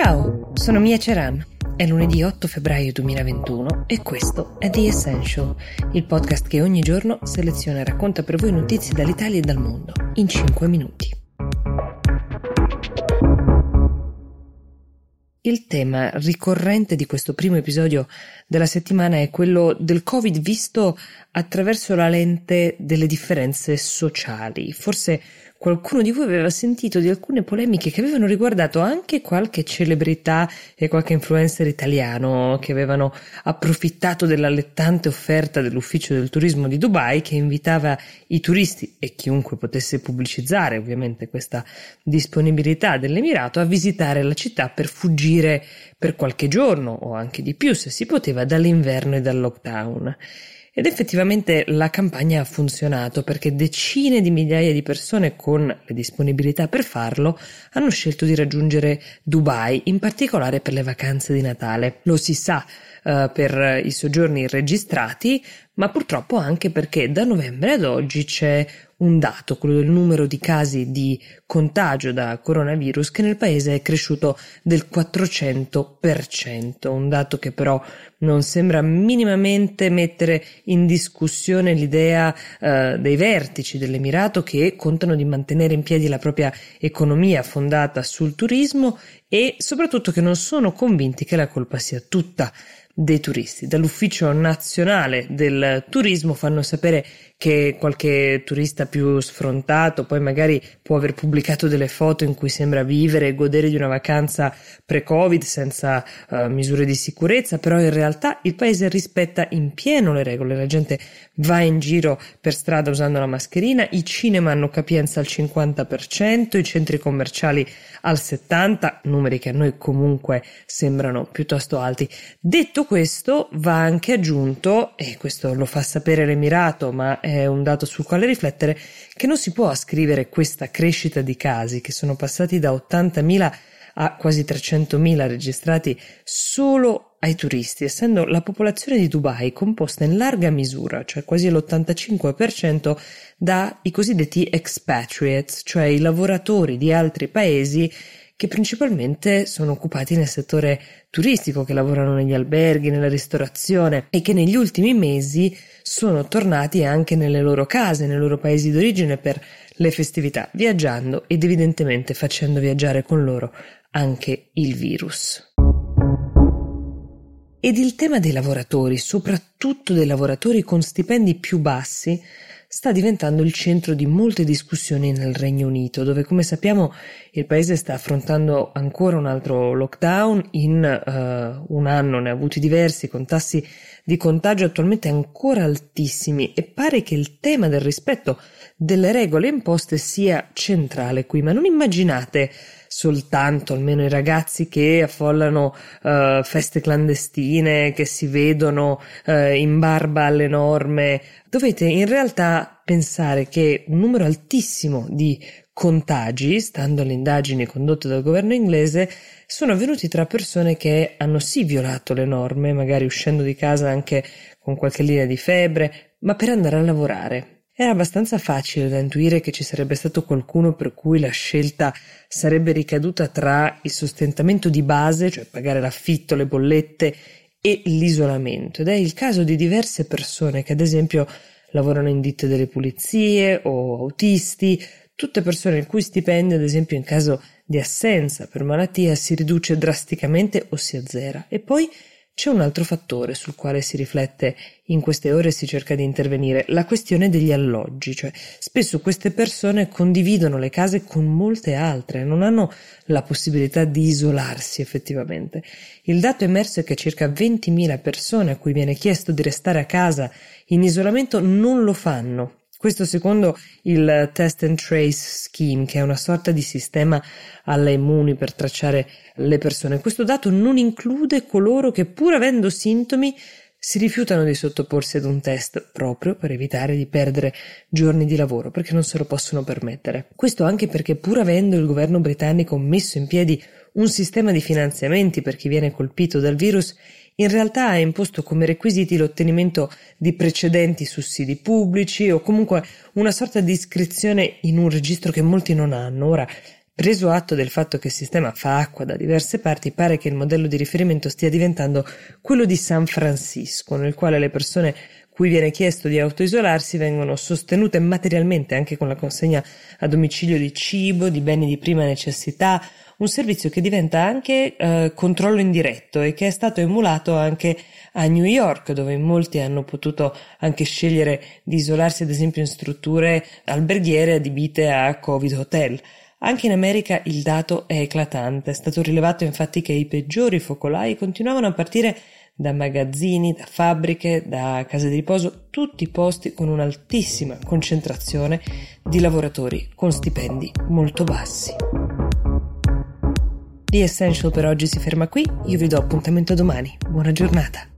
Ciao, sono Mia Ceran. È lunedì 8 febbraio 2021 e questo è The Essential, il podcast che ogni giorno seleziona e racconta per voi notizie dall'Italia e dal mondo in 5 minuti. Il tema ricorrente di questo primo episodio della settimana è quello del Covid visto attraverso la lente delle differenze sociali. Forse qualcuno di voi aveva sentito di alcune polemiche che avevano riguardato anche qualche celebrità e qualche influencer italiano che avevano approfittato dell'allettante offerta dell'ufficio del turismo di Dubai che invitava i turisti e chiunque potesse pubblicizzare ovviamente questa disponibilità dell'Emirato a visitare la città per fuggire per qualche giorno o anche di più se si poteva dall'inverno e dal lockdown. Ed effettivamente la campagna ha funzionato perché decine di migliaia di persone con le disponibilità per farlo hanno scelto di raggiungere Dubai, in particolare per le vacanze di Natale. Lo si sa uh, per i soggiorni registrati, ma purtroppo anche perché da novembre ad oggi c'è un dato, quello del numero di casi di contagio da coronavirus che nel paese è cresciuto del 400%, un dato che però non sembra minimamente mettere in discussione l'idea eh, dei vertici dell'Emirato che contano di mantenere in piedi la propria economia fondata sul turismo e soprattutto che non sono convinti che la colpa sia tutta dei turisti. Dall'Ufficio Nazionale Turismo fanno sapere che qualche turista più sfrontato poi magari può aver pubblicato delle foto in cui sembra vivere e godere di una vacanza pre-Covid senza uh, misure di sicurezza, però in realtà il paese rispetta in pieno le regole, la gente va in giro per strada usando la mascherina, i cinema hanno capienza al 50%, i centri commerciali al 70%, numeri che a noi comunque sembrano piuttosto alti. Detto questo, va anche aggiunto, e questo lo fa sapere l'Emirato, ma è un dato sul quale riflettere, che non si può ascrivere questa crescita di casi che sono passati da 80.000 a quasi 300.000 registrati solo ai turisti, essendo la popolazione di Dubai composta in larga misura, cioè quasi l'85%, dai cosiddetti expatriates, cioè i lavoratori di altri paesi che principalmente sono occupati nel settore turistico, che lavorano negli alberghi, nella ristorazione e che negli ultimi mesi sono tornati anche nelle loro case, nei loro paesi d'origine per le festività, viaggiando ed evidentemente facendo viaggiare con loro anche il virus. Ed il tema dei lavoratori, soprattutto dei lavoratori con stipendi più bassi, sta diventando il centro di molte discussioni nel Regno Unito, dove come sappiamo il paese sta affrontando ancora un altro lockdown, in uh, un anno ne ha avuti diversi, con tassi di contagio attualmente ancora altissimi e pare che il tema del rispetto delle regole imposte sia centrale qui, ma non immaginate soltanto, almeno i ragazzi che affollano uh, feste clandestine, che si vedono uh, in barba alle norme. Dovete in realtà pensare che un numero altissimo di contagi, stando alle indagini condotte dal governo inglese, sono avvenuti tra persone che hanno sì violato le norme, magari uscendo di casa anche con qualche linea di febbre, ma per andare a lavorare. Era abbastanza facile da intuire che ci sarebbe stato qualcuno per cui la scelta sarebbe ricaduta tra il sostentamento di base, cioè pagare l'affitto, le bollette, e l'isolamento. Ed è il caso di diverse persone che, ad esempio, lavorano in ditte delle pulizie o autisti, tutte persone il cui stipendio, ad esempio, in caso di assenza per malattia, si riduce drasticamente o si azzera. E poi c'è un altro fattore sul quale si riflette in queste ore e si cerca di intervenire, la questione degli alloggi, cioè spesso queste persone condividono le case con molte altre, non hanno la possibilità di isolarsi effettivamente. Il dato emerso è che circa 20.000 persone a cui viene chiesto di restare a casa in isolamento non lo fanno questo secondo il Test and Trace Scheme, che è una sorta di sistema alle immuni per tracciare le persone. Questo dato non include coloro che, pur avendo sintomi, si rifiutano di sottoporsi ad un test proprio per evitare di perdere giorni di lavoro, perché non se lo possono permettere. Questo anche perché, pur avendo il governo britannico messo in piedi un sistema di finanziamenti per chi viene colpito dal virus, in realtà ha imposto come requisiti l'ottenimento di precedenti sussidi pubblici o comunque una sorta di iscrizione in un registro che molti non hanno. Ora, Preso atto del fatto che il sistema fa acqua da diverse parti, pare che il modello di riferimento stia diventando quello di San Francisco, nel quale le persone cui viene chiesto di autoisolarsi vengono sostenute materialmente anche con la consegna a domicilio di cibo, di beni di prima necessità, un servizio che diventa anche eh, controllo indiretto e che è stato emulato anche a New York, dove molti hanno potuto anche scegliere di isolarsi ad esempio in strutture alberghiere adibite a Covid hotel. Anche in America il dato è eclatante. È stato rilevato infatti che i peggiori focolai continuavano a partire da magazzini, da fabbriche, da case di riposo, tutti posti con un'altissima concentrazione di lavoratori con stipendi molto bassi. The Essential per oggi si ferma qui, io vi do appuntamento domani. Buona giornata.